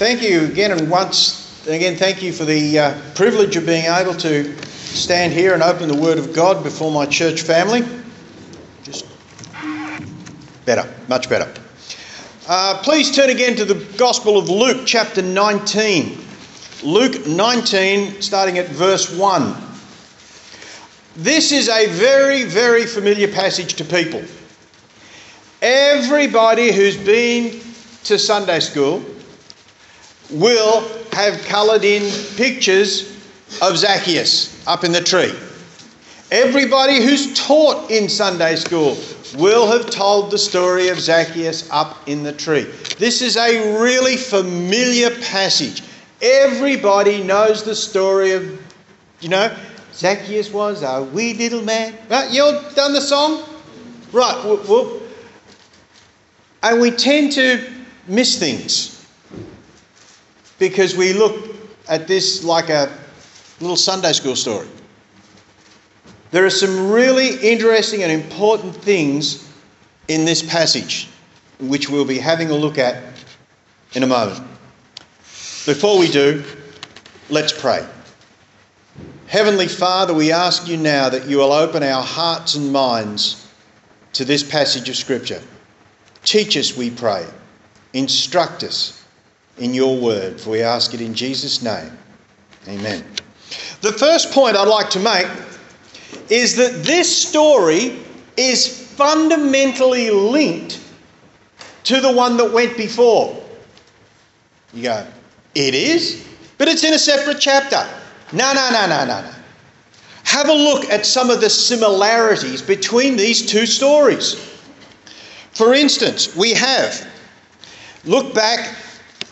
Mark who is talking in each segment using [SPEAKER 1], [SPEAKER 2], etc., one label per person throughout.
[SPEAKER 1] Thank you again, and once again, thank you for the uh, privilege of being able to stand here and open the Word of God before my church family. Just better, much better. Uh, please turn again to the Gospel of Luke, chapter 19. Luke 19, starting at verse 1. This is a very, very familiar passage to people. Everybody who's been to Sunday school will have coloured in pictures of Zacchaeus up in the tree. Everybody who's taught in Sunday school will have told the story of Zacchaeus up in the tree. This is a really familiar passage. Everybody knows the story of, you know, Zacchaeus was a wee little man. Right, you all done the song? Right, whoop, whoop. And we tend to miss things because we look at this like a little Sunday school story. There are some really interesting and important things in this passage, which we'll be having a look at in a moment. Before we do, let's pray. Heavenly Father, we ask you now that you will open our hearts and minds to this passage of Scripture. Teach us, we pray. Instruct us in your word, for we ask it in Jesus' name. Amen. The first point I'd like to make is that this story is fundamentally linked to the one that went before. You go, it is? But it's in a separate chapter. No, no, no, no, no, no. Have a look at some of the similarities between these two stories. For instance, we have, look back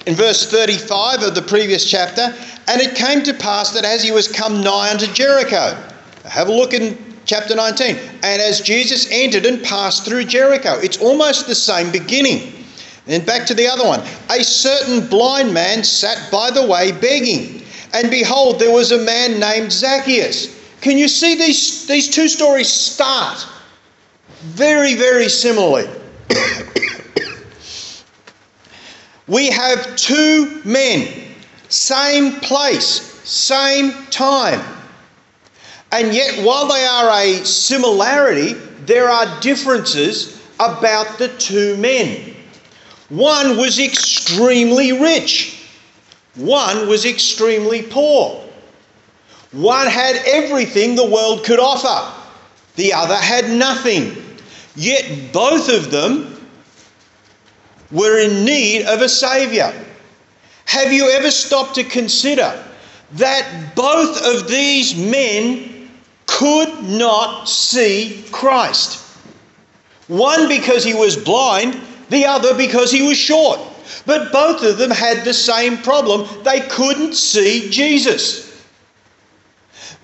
[SPEAKER 1] in verse 35 of the previous chapter, and it came to pass that as he was come nigh unto Jericho, have a look in chapter 19, and as Jesus entered and passed through Jericho, it's almost the same beginning. Then back to the other one. A certain blind man sat by the way begging, and behold, there was a man named Zacchaeus. Can you see these, these two stories start very, very similarly? We have two men, same place, same time. And yet, while they are a similarity, there are differences about the two men. One was extremely rich, one was extremely poor. One had everything the world could offer, the other had nothing. Yet both of them were in need of a Saviour. Have you ever stopped to consider that both of these men could not see Christ? One because he was blind, the other because he was short. But both of them had the same problem they couldn't see Jesus.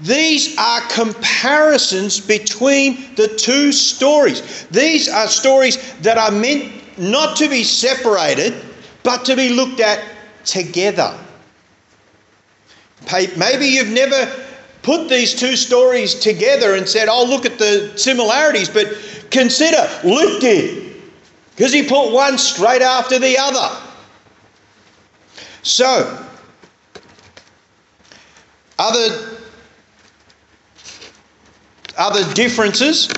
[SPEAKER 1] These are comparisons between the two stories. These are stories that are meant not to be separated, but to be looked at together. Maybe you've never put these two stories together and said, oh, look at the similarities, but consider Luke did, because he put one straight after the other. So, other, other differences,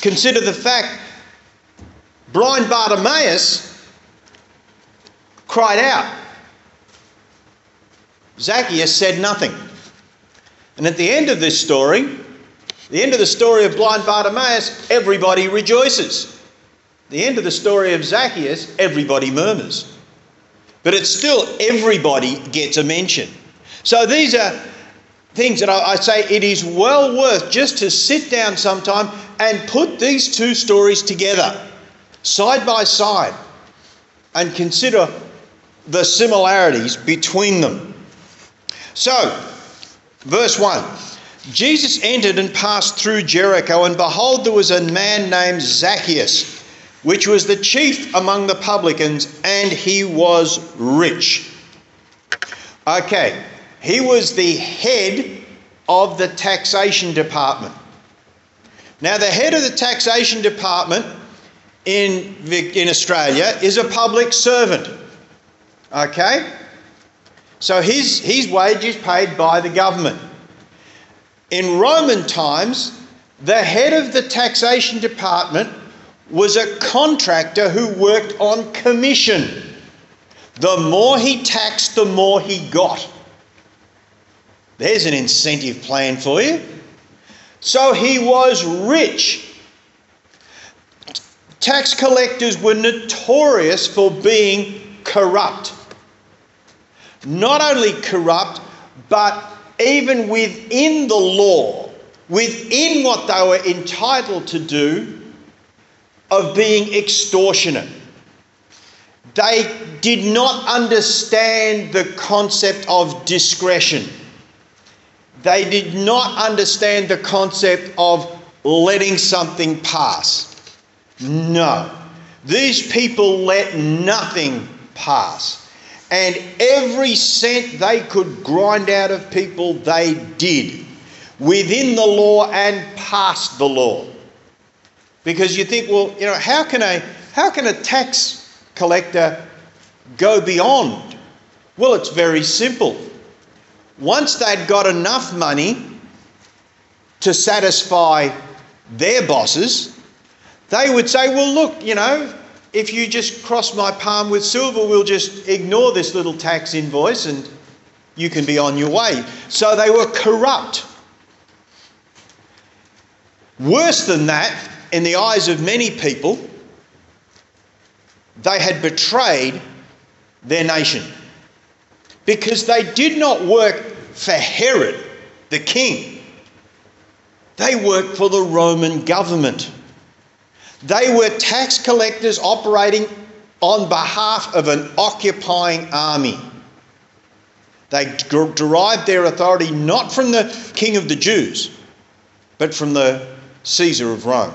[SPEAKER 1] consider the fact blind Bartimaeus cried out. Zacchaeus said nothing. And at the end of this story, the end of the story of blind Bartimaeus, everybody rejoices. The end of the story of Zacchaeus, everybody murmurs. But it's still everybody gets a mention. So these are things that I, say it is well worth just to sit down sometime and put these two stories together side by side and consider the similarities between them. So, verse 1 Jesus entered and passed through Jericho, and behold, there was a man named Zacchaeus, which was the chief among the publicans, and he was rich. Okay, he was the head of the taxation department. Now, the head of the taxation department in, in Australia is a public servant. Okay? So his, his wage is paid by the government. In Roman times, the head of the taxation department was a contractor who worked on commission. The more he taxed, the more he got. There's an incentive plan for you. So he was rich. Tax collectors were notorious for being corrupt. Not only corrupt, but even within the law, within what they were entitled to do, of being extortionate. They did not understand the concept of discretion. They did not understand the concept of letting something pass. No. These people let nothing pass. And every cent they could grind out of people, they did within the law and past the law. Because you think, well, you know, how can a, how can a tax collector go beyond? Well, it's very simple. Once they'd got enough money to satisfy their bosses, they would say, well, look, you know, if you just cross my palm with silver, we'll just ignore this little tax invoice and you can be on your way. So they were corrupt. Worse than that, in the eyes of many people, they had betrayed their nation because they did not work for Herod, the king. They worked for the Roman government. They were tax collectors operating on behalf of an occupying army. They derived their authority not from the king of the Jews, but from the Caesar of Rome.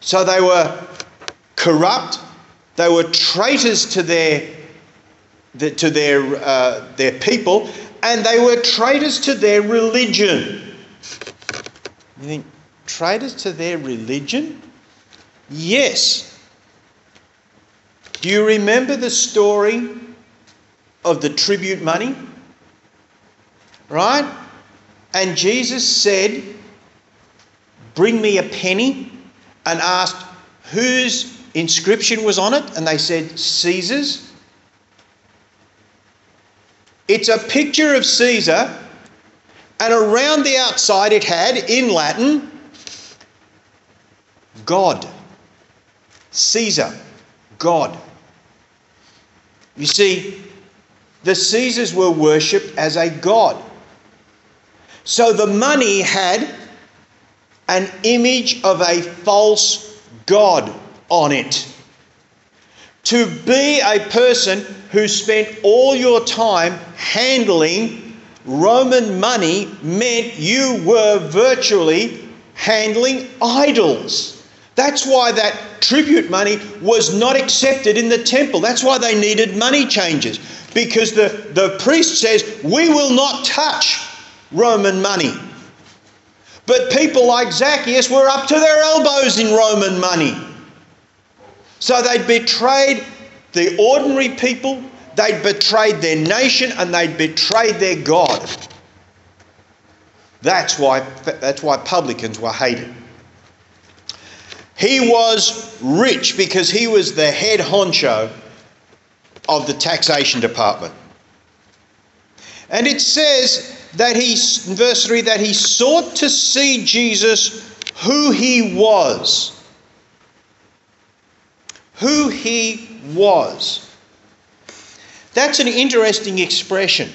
[SPEAKER 1] So they were corrupt, they were traitors to their, to their, uh, their people, and they were traitors to their religion. You think, traitors to their religion? Yes. Do you remember the story of the tribute money? Right? And Jesus said, Bring me a penny, and asked whose inscription was on it, and they said, Caesar's. It's a picture of Caesar, and around the outside it had, in Latin, God. Caesar, God. You see, the Caesars were worshipped as a god. So the money had an image of a false god on it. To be a person who spent all your time handling Roman money meant you were virtually handling idols. That's why that tribute money was not accepted in the temple. That's why they needed money changers. Because the, the priest says, We will not touch Roman money. But people like Zacchaeus were up to their elbows in Roman money. So they'd betrayed the ordinary people, they'd betrayed their nation, and they'd betrayed their God. That's why, that's why publicans were hated. He was rich because he was the head honcho of the taxation department. And it says that he, in verse 3, that he sought to see Jesus who he was. Who he was. That's an interesting expression.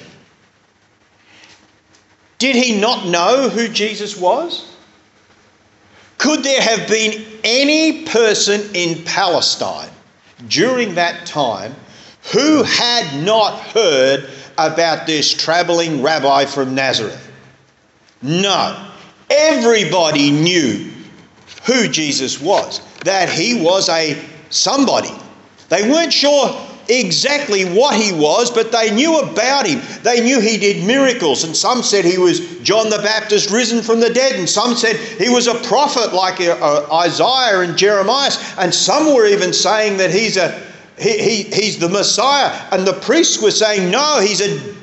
[SPEAKER 1] Did he not know who Jesus was? Could there have been any person in Palestine during that time who had not heard about this travelling rabbi from Nazareth? No. Everybody knew who Jesus was, that he was a somebody. They weren't sure exactly what he was, but they knew about him. They knew he did miracles, and some said he was John the Baptist risen from the dead, and some said he was a prophet like uh, uh, Isaiah and Jeremiah, and some were even saying that he's a he, he, he's the Messiah. And the priests were saying, no, he's a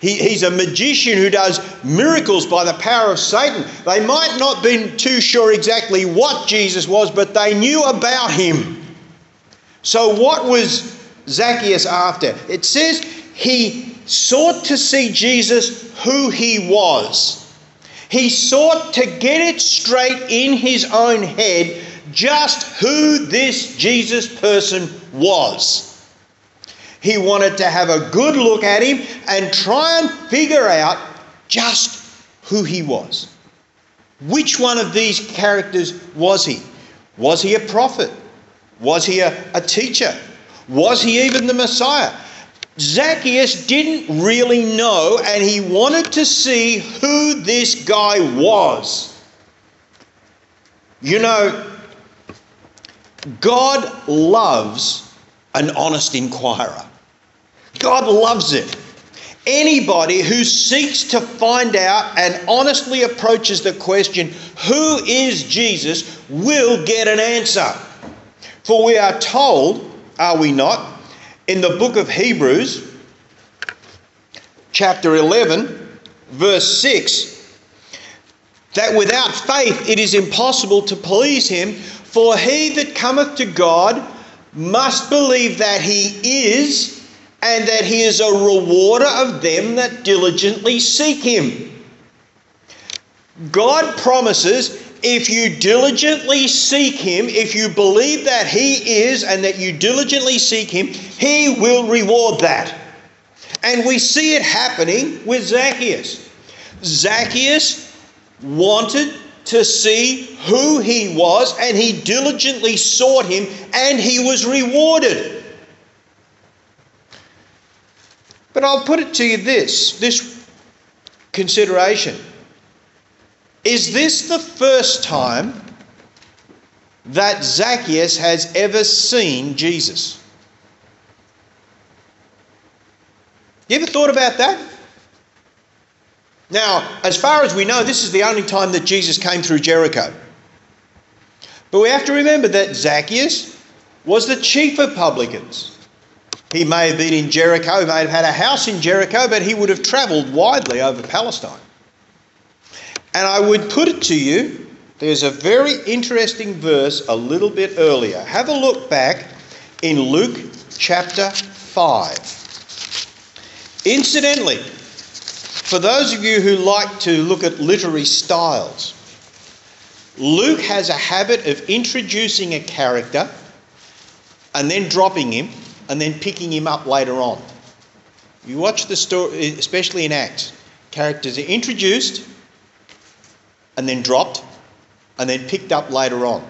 [SPEAKER 1] he, he's a magician who does miracles by the power of Satan. They might not been too sure exactly what Jesus was, but they knew about him. So, what was Zacchaeus after? It says he sought to see Jesus who he was. He sought to get it straight in his own head just who this Jesus person was. He wanted to have a good look at him and try and figure out just who he was. Which one of these characters was he? Was he a prophet? Was he a, a teacher? Was he even the Messiah? Zacchaeus didn't really know and he wanted to see who this guy was. You know, God loves an honest inquirer. God loves it. Anybody who seeks to find out and honestly approaches the question, who is Jesus, will get an answer. For we are told, are we not, in the book of Hebrews, chapter 11, verse 6, that without faith it is impossible to please him, for he that cometh to God must believe that he is, and that he is a rewarder of them that diligently seek him. God promises if you diligently seek Him, if you believe that He is and that you diligently seek Him, He will reward that. And we see it happening with Zacchaeus. Zacchaeus wanted to see who he was, and he diligently sought him, and he was rewarded. But I'll put it to you this this consideration. Is this the first time that Zacchaeus has ever seen Jesus? You ever thought about that? Now, as far as we know, this is the only time that Jesus came through Jericho. But we have to remember that Zacchaeus was the chief of publicans. He may have been in Jericho, he may have had a house in Jericho, but he would have travelled widely over Palestine. And I would put it to you, there's a very interesting verse a little bit earlier. Have a look back in Luke chapter 5. Incidentally, for those of you who like to look at literary styles, Luke has a habit of introducing a character and then dropping him and then picking him up later on. You watch the story, especially in Acts, characters are introduced and then dropped and then picked up later on.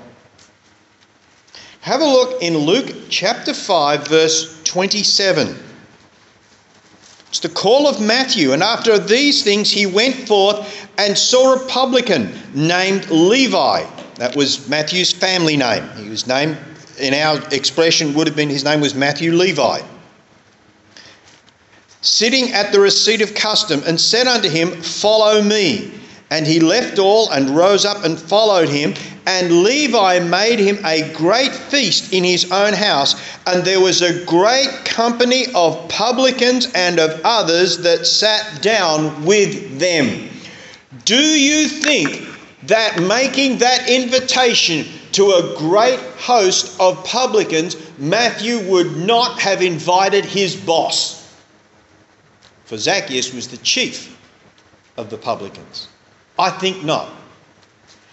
[SPEAKER 1] Have a look in Luke chapter 5, verse 27. It's the call of Matthew. And after these things, he went forth and saw a publican named Levi. That was Matthew's family name. He was named, in our expression, would have been his name was Matthew Levi. Sitting at the receipt of custom, and said unto him, Follow me. And he left all and rose up and followed him. And Levi made him a great feast in his own house. And there was a great company of publicans and of others that sat down with them. Do you think that making that invitation to a great host of publicans, Matthew would not have invited his boss? For Zacchaeus was the chief of the publicans. I think not.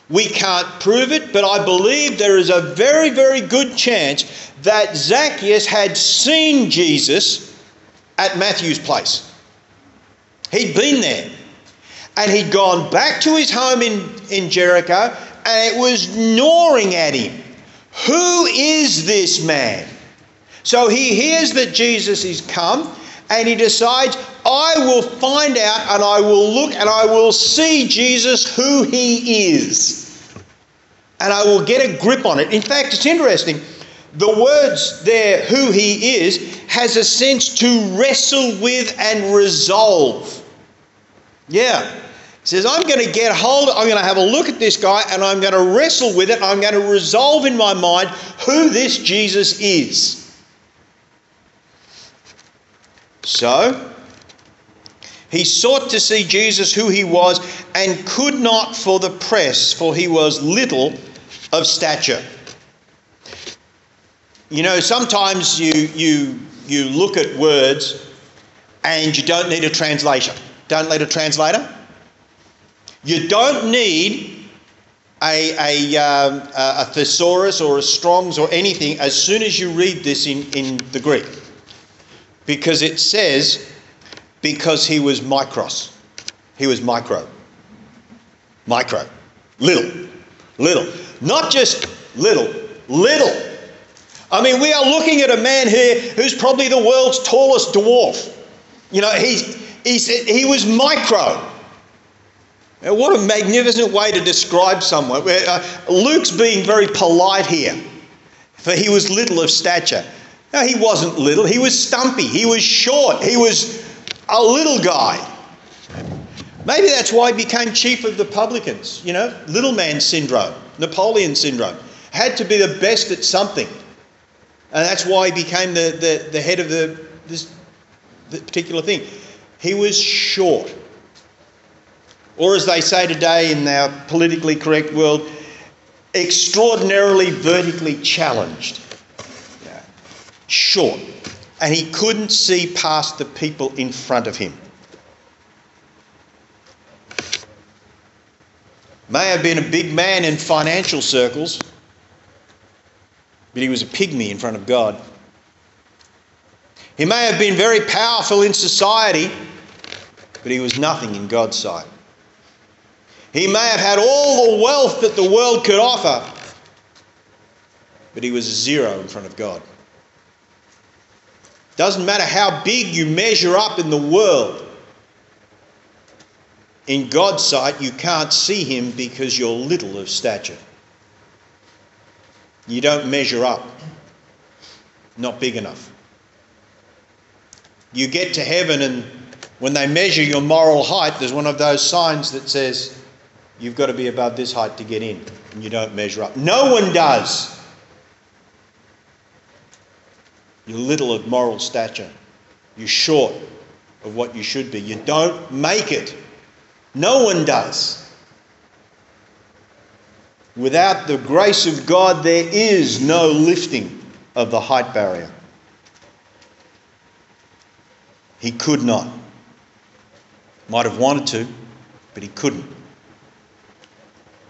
[SPEAKER 1] We can't prove it, but I believe there is a very, very good chance that Zacchaeus had seen Jesus at Matthew's place. He'd been there. And he'd gone back to his home in, in Jericho, and it was gnawing at him. Who is this man? So he hears that Jesus is come, and he decides, I will find out and I will look and I will see Jesus who he is. And I will get a grip on it. In fact, it's interesting. The words there, who he is, has a sense to wrestle with and resolve. Yeah. It says, I'm going to get hold, I'm going to have a look at this guy and I'm going to wrestle with it. I'm going to resolve in my mind who this Jesus is. So, he sought to see Jesus who he was and could not for the press, for he was little of stature. You know, sometimes you, you, you look at words and you don't need a translator. Don't need a translator. You don't need a, a, um, a thesaurus or a Strong's or anything as soon as you read this in, in the Greek. Because it says, because he was micros. He was micro. Micro. Little. Little. Not just little, little. I mean, we are looking at a man here who's probably the world's tallest dwarf. You know, he's, he's, he was micro. What a magnificent way to describe someone. Uh, Luke's being very polite here, for he was little of stature. No, he wasn't little, he was stumpy, he was short, he was a little guy. Maybe that's why he became chief of the publicans, you know, little man syndrome, Napoleon syndrome. Had to be the best at something. And that's why he became the, the, the head of the, this particular thing. He was short. Or, as they say today in our politically correct world, extraordinarily vertically challenged. Short. And he couldn't see past the people in front of him. May have been a big man in financial circles, but he was a pygmy in front of God. He may have been very powerful in society, but he was nothing in God's sight. He may have had all the wealth that the world could offer, but he was a zero in front of God. Doesn't matter how big you measure up in the world, in God's sight, you can't see him because you're little of stature. You don't measure up. Not big enough. You get to heaven, and when they measure your moral height, there's one of those signs that says, You've got to be above this height to get in, and you don't measure up. No one does. You're little of moral stature. You're short of what you should be. You don't make it. No one does. Without the grace of God, there is no lifting of the height barrier. He could not. Might have wanted to, but he couldn't.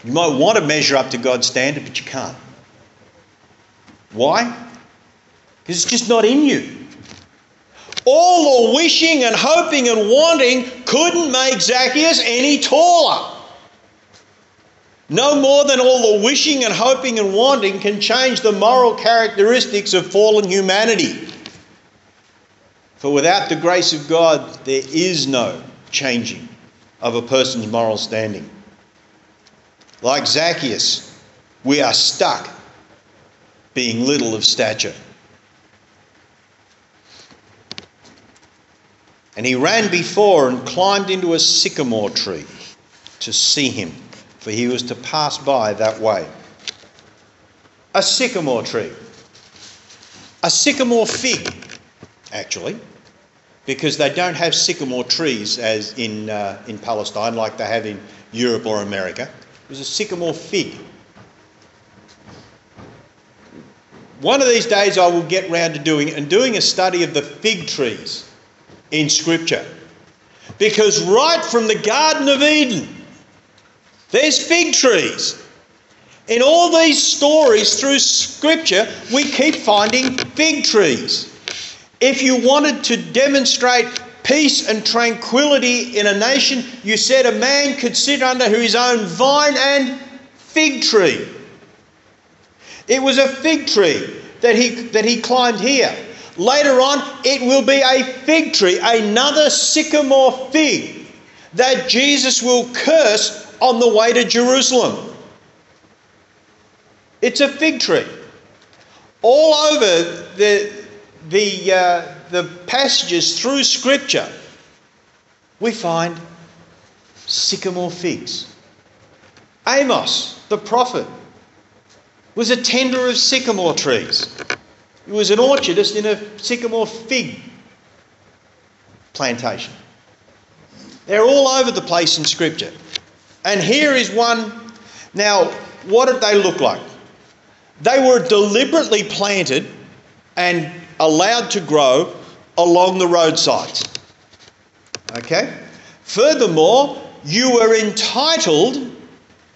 [SPEAKER 1] You might want to measure up to God's standard, but you can't. Why? Because it's just not in you. All the wishing and hoping and wanting couldn't make Zacchaeus any taller. No more than all the wishing and hoping and wanting can change the moral characteristics of fallen humanity. For without the grace of God, there is no changing of a person's moral standing. Like Zacchaeus, we are stuck being little of stature. And he ran before and climbed into a sycamore tree to see him for he was to pass by that way. A sycamore tree. A sycamore fig, actually, because they don't have sycamore trees as in, uh, in Palestine like they have in Europe or America. It was a sycamore fig. One of these days I will get round to doing and doing a study of the fig trees in Scripture. Because right from the Garden of Eden, there's fig trees. In all these stories through Scripture, we keep finding fig trees. If you wanted to demonstrate peace and tranquility in a nation, you said a man could sit under his own vine and fig tree. It was a fig tree that he, that he climbed here. Later on, it will be a fig tree, another sycamore fig that Jesus will curse on the way to Jerusalem. It's a fig tree. All over the, the, uh, the passages through Scripture, we find sycamore figs. Amos, the prophet, was a tender of sycamore trees. He was an orchardist in a sycamore fig plantation. They're all over the place in Scripture. And here is one. Now, what did they look like? They were deliberately planted and allowed to grow along the roadsides. Okay? Furthermore, you were entitled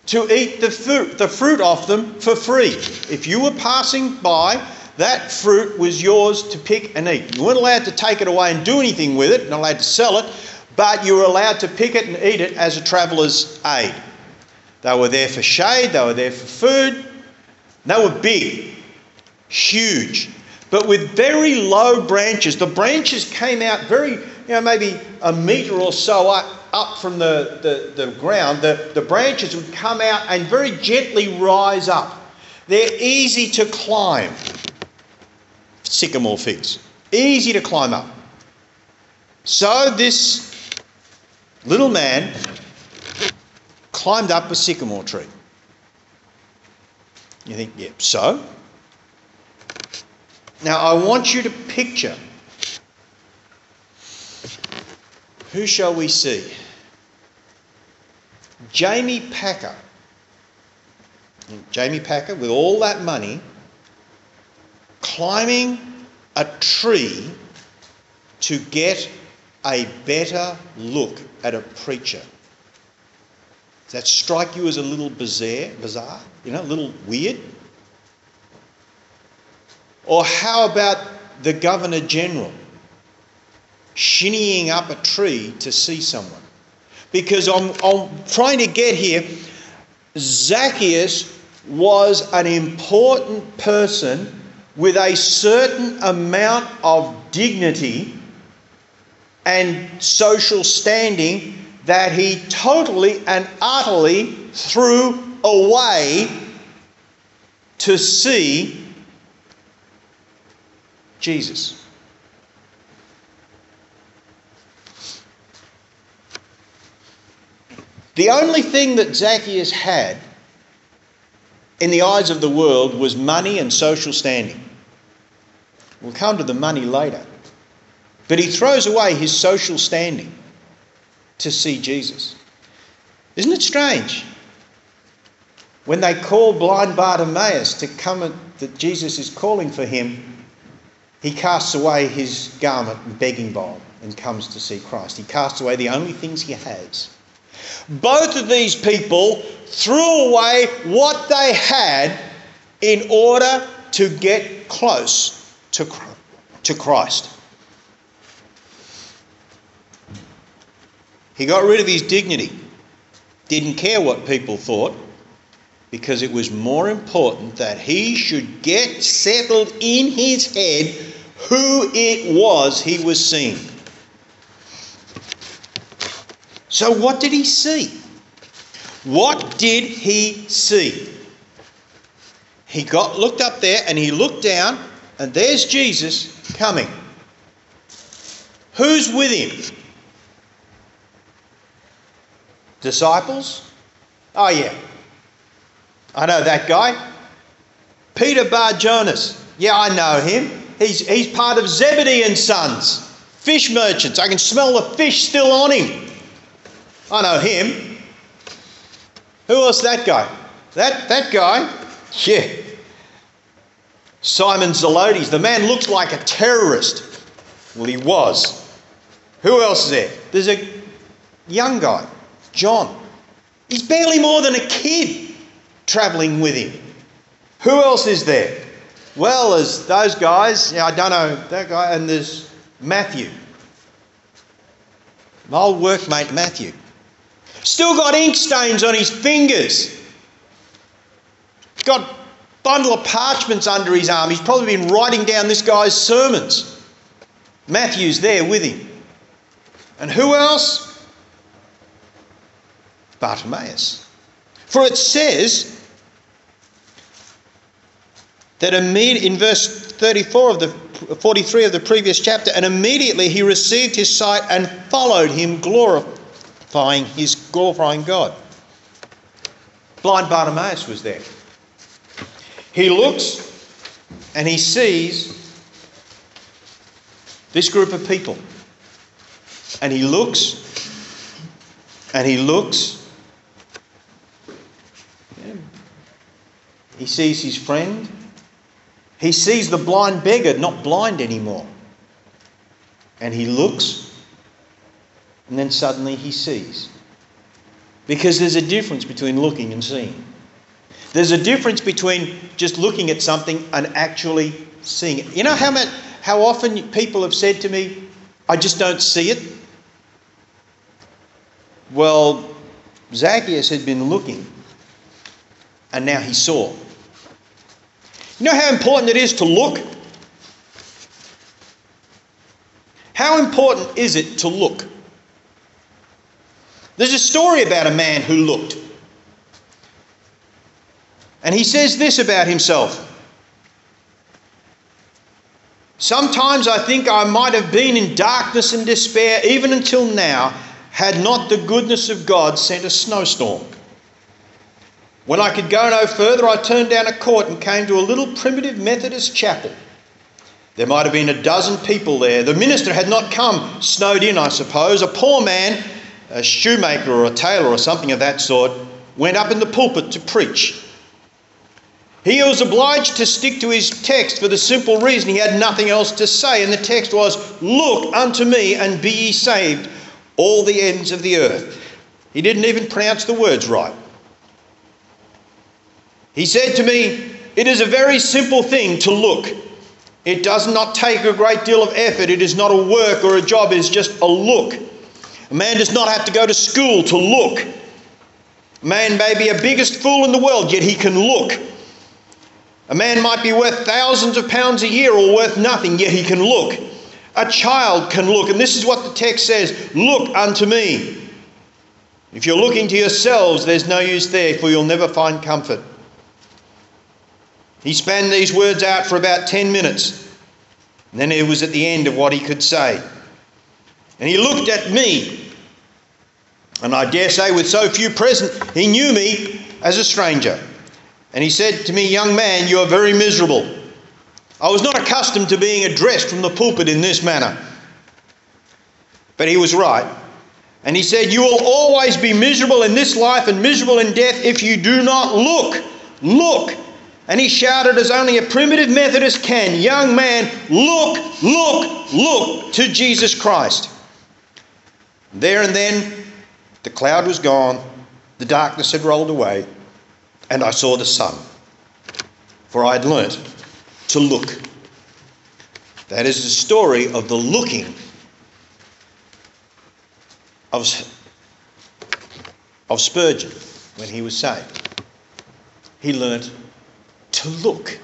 [SPEAKER 1] to eat the fruit, the fruit off them for free. If you were passing by, that fruit was yours to pick and eat. You weren't allowed to take it away and do anything with it, not allowed to sell it, but you were allowed to pick it and eat it as a traveller's aid. They were there for shade, they were there for food. They were big, huge, but with very low branches. The branches came out very, you know, maybe a metre or so up, up from the, the, the ground. The, the branches would come out and very gently rise up. They're easy to climb. Sycamore figs. Easy to climb up. So this little man climbed up a sycamore tree. You think, yep, yeah, so? Now I want you to picture who shall we see? Jamie Packer. Jamie Packer, with all that money, climbing a tree to get a better look at a preacher. Does that strike you as a little bizarre, bizarre? You know, a little weird? Or how about the Governor General shinnying up a tree to see someone? Because I'm, I'm trying to get here, Zacchaeus was an important person with a certain amount of dignity and social standing that he totally and utterly threw away to see Jesus. The only thing that Zacchaeus had in the eyes of the world was money and social standing. We'll come to the money later. But he throws away his social standing to see Jesus. Isn't it strange? When they call blind Bartimaeus to come, and, that Jesus is calling for him, he casts away his garment and begging bowl and comes to see Christ. He casts away the only things he has. Both of these people threw away what they had in order to get close to, to Christ. He got rid of his dignity, didn't care what people thought, because it was more important that he should get settled in his head who it was he was seeing. So, what did he see? What did he see? He got looked up there and he looked down, and there's Jesus coming. Who's with him? Disciples? Oh, yeah. I know that guy. Peter Bar Jonas. Yeah, I know him. He's, he's part of Zebedee and Sons, fish merchants. I can smell the fish still on him. I know him. Who else that guy? That, that guy? Yeah. Simon Zelotes. The man looks like a terrorist. Well, he was. Who else is there? There's a young guy, John. He's barely more than a kid travelling with him. Who else is there? Well, there's those guys. Yeah, I don't know that guy, and there's Matthew. My old workmate Matthew. Still got ink stains on his fingers. Got bundle of parchments under his arm. He's probably been writing down this guy's sermons. Matthew's there with him. And who else? Bartimaeus. For it says that in verse 34 of the 43 of the previous chapter, and immediately he received his sight and followed him, glorifying his glorifying God. Blind Bartimaeus was there. He looks and he sees this group of people. And he looks, and he looks. He sees his friend. He sees the blind beggar, not blind anymore. And he looks, and then suddenly he sees. Because there's a difference between looking and seeing. There's a difference between just looking at something and actually seeing it. You know how, much, how often people have said to me, I just don't see it? Well, Zacchaeus had been looking and now he saw. You know how important it is to look? How important is it to look? There's a story about a man who looked. And he says this about himself Sometimes I think I might have been in darkness and despair even until now, had not the goodness of God sent a snowstorm. When I could go no further, I turned down a court and came to a little primitive Methodist chapel. There might have been a dozen people there. The minister had not come, snowed in, I suppose. A poor man, a shoemaker or a tailor or something of that sort, went up in the pulpit to preach. He was obliged to stick to his text for the simple reason he had nothing else to say. And the text was, Look unto me and be ye saved, all the ends of the earth. He didn't even pronounce the words right. He said to me, It is a very simple thing to look. It does not take a great deal of effort. It is not a work or a job, it is just a look. A man does not have to go to school to look. A man may be a biggest fool in the world, yet he can look. A man might be worth thousands of pounds a year or worth nothing, yet he can look. A child can look. And this is what the text says Look unto me. If you're looking to yourselves, there's no use there, for you'll never find comfort. He span these words out for about 10 minutes. And then it was at the end of what he could say. And he looked at me. And I dare say, with so few present, he knew me as a stranger. And he said to me, Young man, you are very miserable. I was not accustomed to being addressed from the pulpit in this manner. But he was right. And he said, You will always be miserable in this life and miserable in death if you do not look. Look. And he shouted as only a primitive Methodist can Young man, look, look, look to Jesus Christ. There and then, the cloud was gone, the darkness had rolled away and I saw the sun. For I had learnt to look. That is the story of the looking of, of Spurgeon when he was saved. He learnt to look.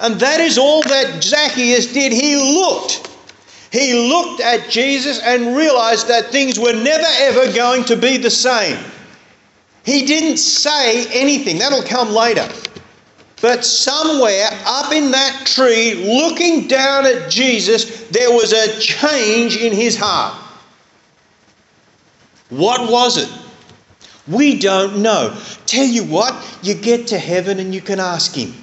[SPEAKER 1] And that is all that Zacchaeus did. He looked. He looked at Jesus and realized that things were never ever going to be the same. He didn't say anything, that'll come later. But somewhere up in that tree, looking down at Jesus, there was a change in his heart. What was it? We don't know. Tell you what, you get to heaven and you can ask him.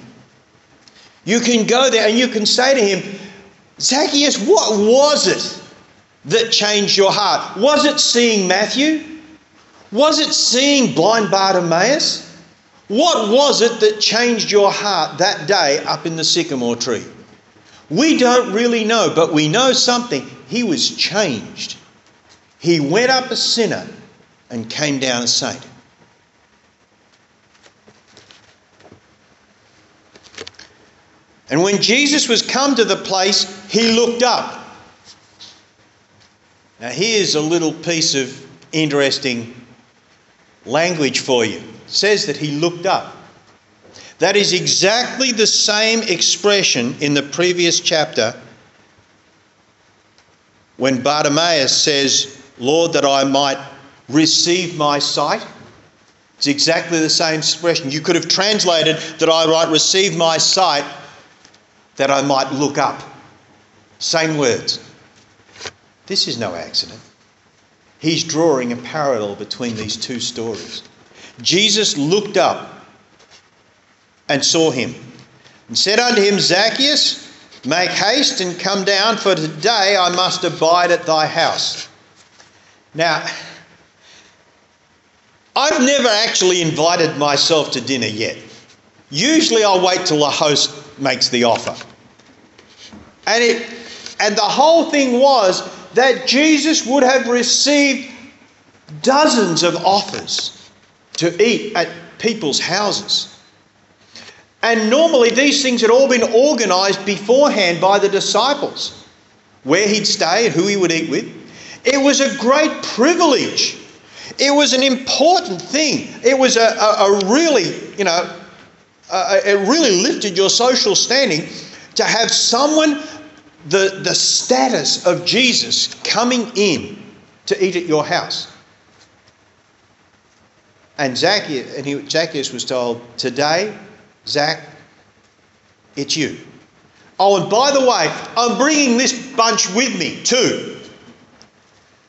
[SPEAKER 1] You can go there and you can say to him, Zacchaeus, what was it that changed your heart? Was it seeing Matthew? Was it seeing blind Bartimaeus? What was it that changed your heart that day up in the sycamore tree? We don't really know, but we know something. He was changed. He went up a sinner and came down a saint. And when Jesus was come to the place, he looked up. Now, here's a little piece of interesting language for you. It says that he looked up. That is exactly the same expression in the previous chapter when Bartimaeus says, Lord, that I might receive my sight. It's exactly the same expression. You could have translated that I might receive my sight, that I might look up. Same words. This is no accident. He's drawing a parallel between these two stories. Jesus looked up and saw him and said unto him, Zacchaeus, make haste and come down, for today I must abide at thy house. Now, I've never actually invited myself to dinner yet. Usually I'll wait till the host makes the offer. And it and the whole thing was that Jesus would have received dozens of offers to eat at people's houses. And normally these things had all been organized beforehand by the disciples where he'd stay and who he would eat with. It was a great privilege. It was an important thing. It was a, a, a really, you know, a, it really lifted your social standing to have someone the, the status of Jesus coming in to eat at your house. And Zacchaeus, and he, Zacchaeus was told, Today, Zach, it's you. Oh, and by the way, I'm bringing this bunch with me too.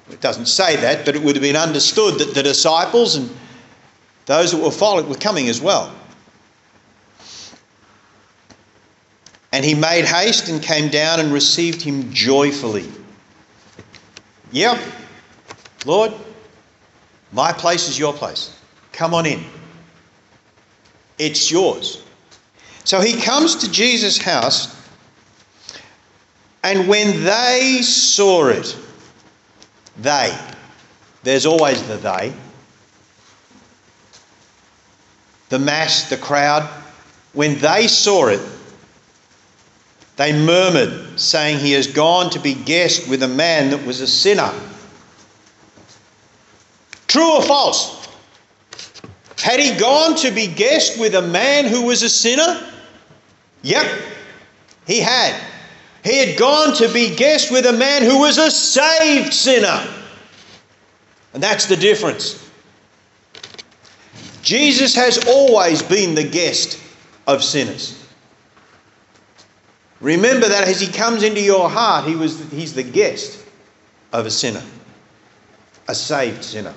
[SPEAKER 1] It doesn't say that, but it would have been understood that the disciples and those that were following were coming as well. And he made haste and came down and received him joyfully. Yep, Lord, my place is your place. Come on in. It's yours. So he comes to Jesus' house, and when they saw it, they, there's always the they, the mass, the crowd, when they saw it, they murmured, saying, He has gone to be guest with a man that was a sinner. True or false? Had he gone to be guest with a man who was a sinner? Yep, he had. He had gone to be guest with a man who was a saved sinner. And that's the difference. Jesus has always been the guest of sinners. Remember that as he comes into your heart, he was, he's the guest of a sinner, a saved sinner.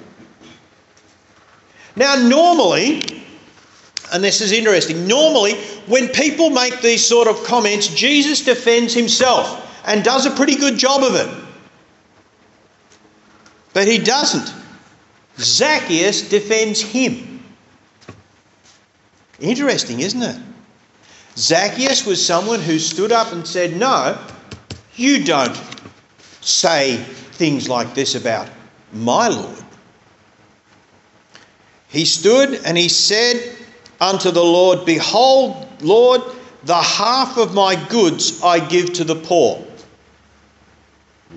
[SPEAKER 1] Now, normally, and this is interesting, normally when people make these sort of comments, Jesus defends himself and does a pretty good job of it. But he doesn't. Zacchaeus defends him. Interesting, isn't it? Zacchaeus was someone who stood up and said, No, you don't say things like this about my Lord. He stood and he said unto the Lord, Behold, Lord, the half of my goods I give to the poor.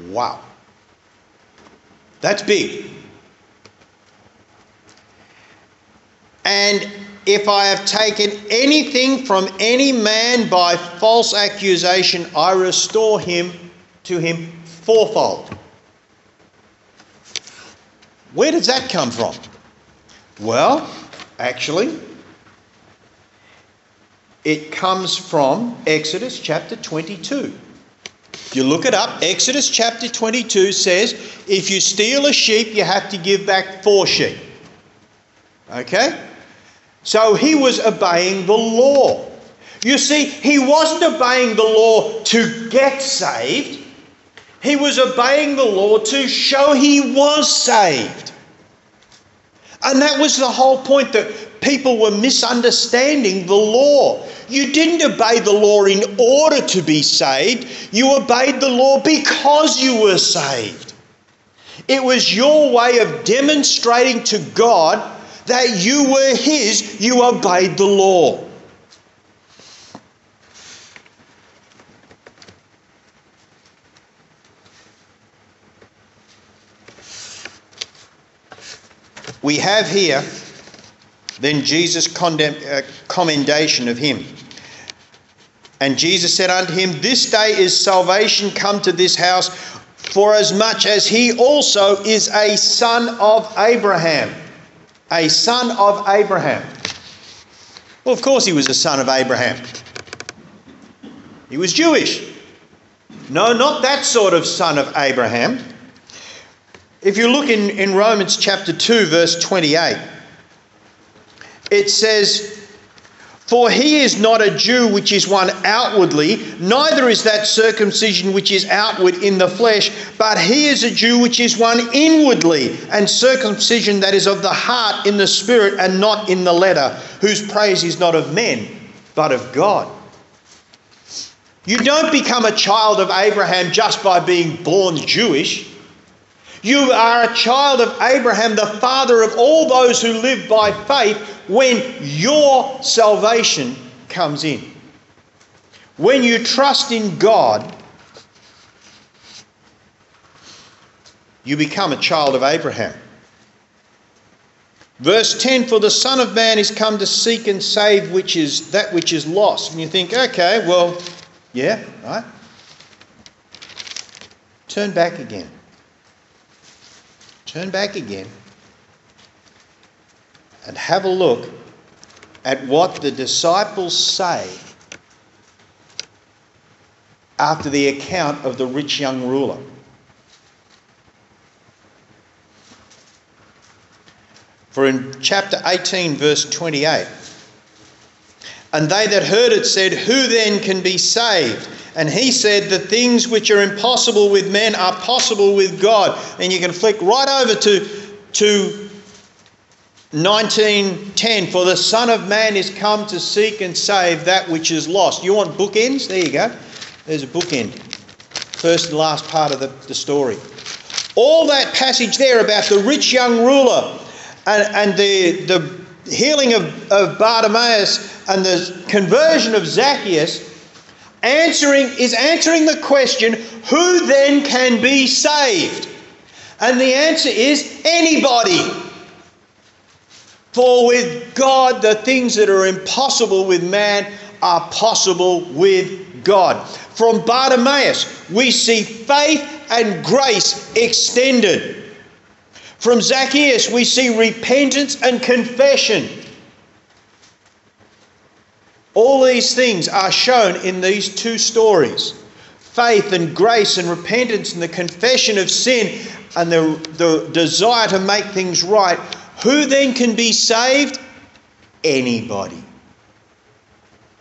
[SPEAKER 1] Wow. That's big. And if I have taken anything from any man by false accusation, I restore him to him fourfold. Where does that come from? Well, actually, it comes from Exodus chapter 22. If you look it up, Exodus chapter 22 says if you steal a sheep, you have to give back four sheep. Okay? So he was obeying the law. You see, he wasn't obeying the law to get saved, he was obeying the law to show he was saved. And that was the whole point that people were misunderstanding the law. You didn't obey the law in order to be saved, you obeyed the law because you were saved. It was your way of demonstrating to God that you were His, you obeyed the law. We have here then Jesus' condemn, uh, commendation of him. And Jesus said unto him, This day is salvation come to this house, for as much as he also is a son of Abraham a son of Abraham. Well, of course, he was a son of Abraham. He was Jewish. No, not that sort of son of Abraham. If you look in, in Romans chapter 2, verse 28, it says, For he is not a Jew which is one outwardly, neither is that circumcision which is outward in the flesh, but he is a Jew which is one inwardly, and circumcision that is of the heart in the spirit and not in the letter, whose praise is not of men, but of God. You don't become a child of Abraham just by being born Jewish. You are a child of Abraham, the father of all those who live by faith, when your salvation comes in. When you trust in God, you become a child of Abraham. Verse 10 For the Son of Man is come to seek and save which is that which is lost. And you think, okay, well, yeah, right? Turn back again. Turn back again and have a look at what the disciples say after the account of the rich young ruler. For in chapter 18, verse 28, and they that heard it said, Who then can be saved? And he said, The things which are impossible with men are possible with God. And you can flick right over to, to 1910 For the Son of Man is come to seek and save that which is lost. You want bookends? There you go. There's a bookend. First and last part of the, the story. All that passage there about the rich young ruler and, and the, the healing of, of Bartimaeus and the conversion of Zacchaeus answering is answering the question who then can be saved? And the answer is anybody. For with God, the things that are impossible with man are possible with God. From Bartimaeus, we see faith and grace extended. From Zacchaeus, we see repentance and confession. All these things are shown in these two stories faith and grace and repentance and the confession of sin and the, the desire to make things right. Who then can be saved? Anybody.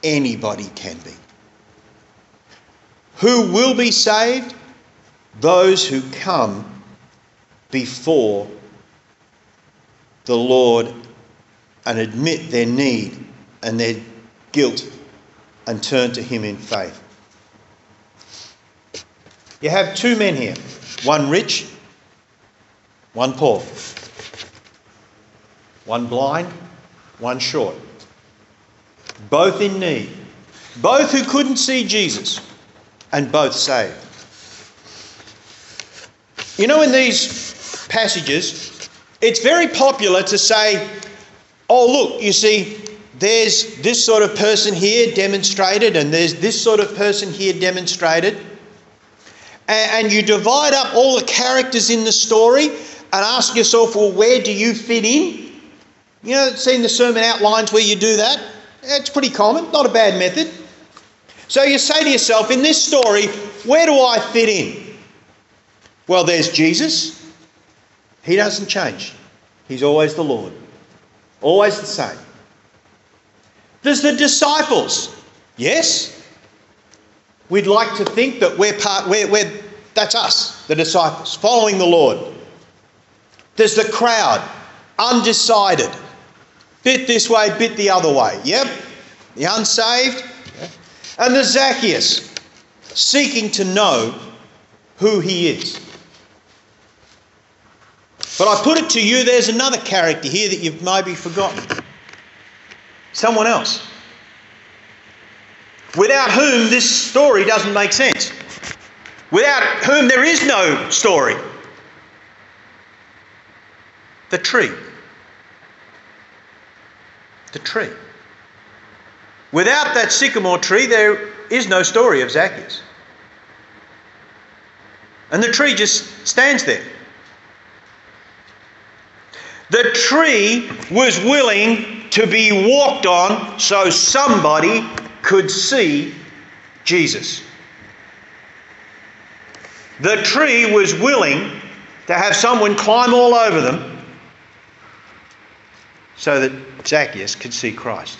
[SPEAKER 1] Anybody can be. Who will be saved? Those who come before the Lord and admit their need and their guilt and turn to Him in faith. You have two men here one rich, one poor, one blind, one short, both in need, both who couldn't see Jesus, and both saved. You know, in these passages, it's very popular to say, oh, look, you see, there's this sort of person here demonstrated, and there's this sort of person here demonstrated. And, you divide up all the characters in the story and ask yourself, well, where do you fit in? You know, seen the sermon outlines where you do that? It's pretty common, not a bad method. So you say to yourself, in this story, where do I fit in? Well, there's Jesus. He doesn't change, He's always the Lord, always the same. There's the disciples. Yes, we'd like to think that we're part, we're, we're, that's us, the disciples, following the Lord. There's the crowd, undecided, bit this way, bit the other way. Yep, the unsaved. And the Zacchaeus, seeking to know who he is. But I put it to you, there's another character here that you've maybe forgotten someone else. Without whom this story doesn't make sense. Without whom there is no story. The tree. The tree. Without that sycamore tree, there is no story of Zacchaeus. And the tree just stands there. The tree was willing to be walked on so somebody could see Jesus. The tree was willing to have someone climb all over them so that Zacchaeus could see Christ.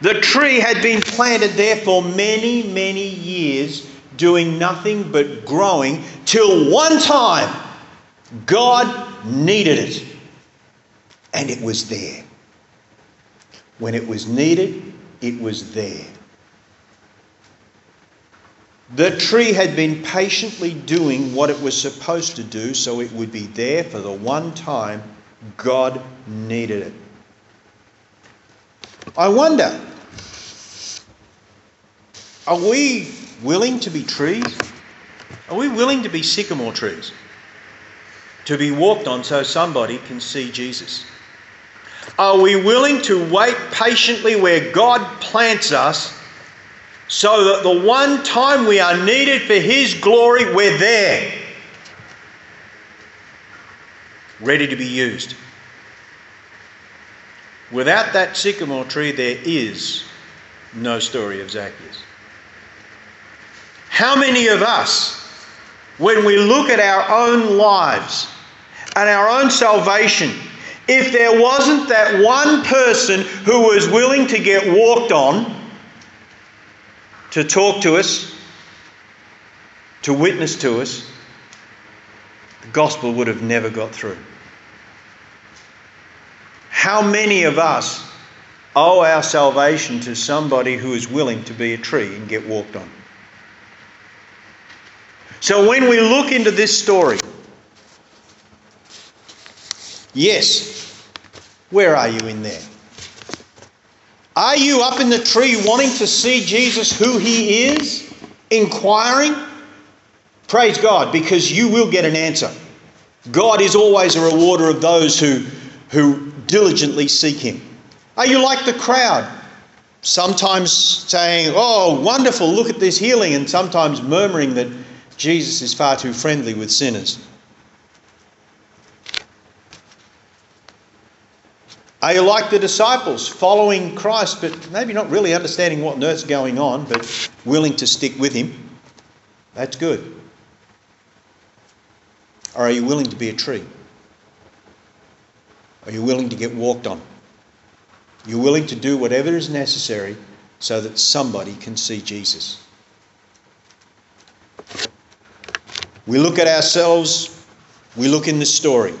[SPEAKER 1] The tree had been planted there for many, many years, doing nothing but growing, till one time God needed it. And it was there. When it was needed, it was there. The tree had been patiently doing what it was supposed to do, so it would be there for the one time God needed it. I wonder are we willing to be trees? Are we willing to be sycamore trees? To be walked on so somebody can see Jesus? Are we willing to wait patiently where God plants us so that the one time we are needed for His glory, we're there, ready to be used? Without that sycamore tree, there is no story of Zacchaeus. How many of us, when we look at our own lives and our own salvation, if there wasn't that one person who was willing to get walked on, to talk to us, to witness to us, the gospel would have never got through. How many of us owe our salvation to somebody who is willing to be a tree and get walked on? So when we look into this story, yes, where are you in there? Are you up in the tree wanting to see Jesus who he is, inquiring? Praise God, because you will get an answer. God is always a rewarder of those who, who diligently seek him. Are you like the crowd? Sometimes saying, Oh, wonderful, look at this healing, and sometimes murmuring that Jesus is far too friendly with sinners. Are you like the disciples, following Christ, but maybe not really understanding what on earth's going on, but willing to stick with Him? That's good. Or are you willing to be a tree? Are you willing to get walked on? You're willing to do whatever is necessary so that somebody can see Jesus. We look at ourselves, we look in the story.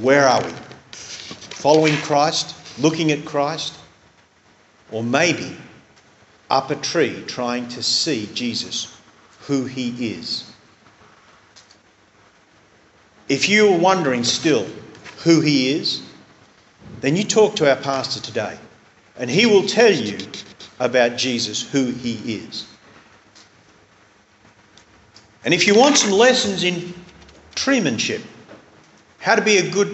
[SPEAKER 1] Where are we? Following Christ, looking at Christ, or maybe up a tree trying to see Jesus, who he is. If you are wondering still who he is, then you talk to our pastor today and he will tell you about Jesus, who he is. And if you want some lessons in treemanship, how to be a good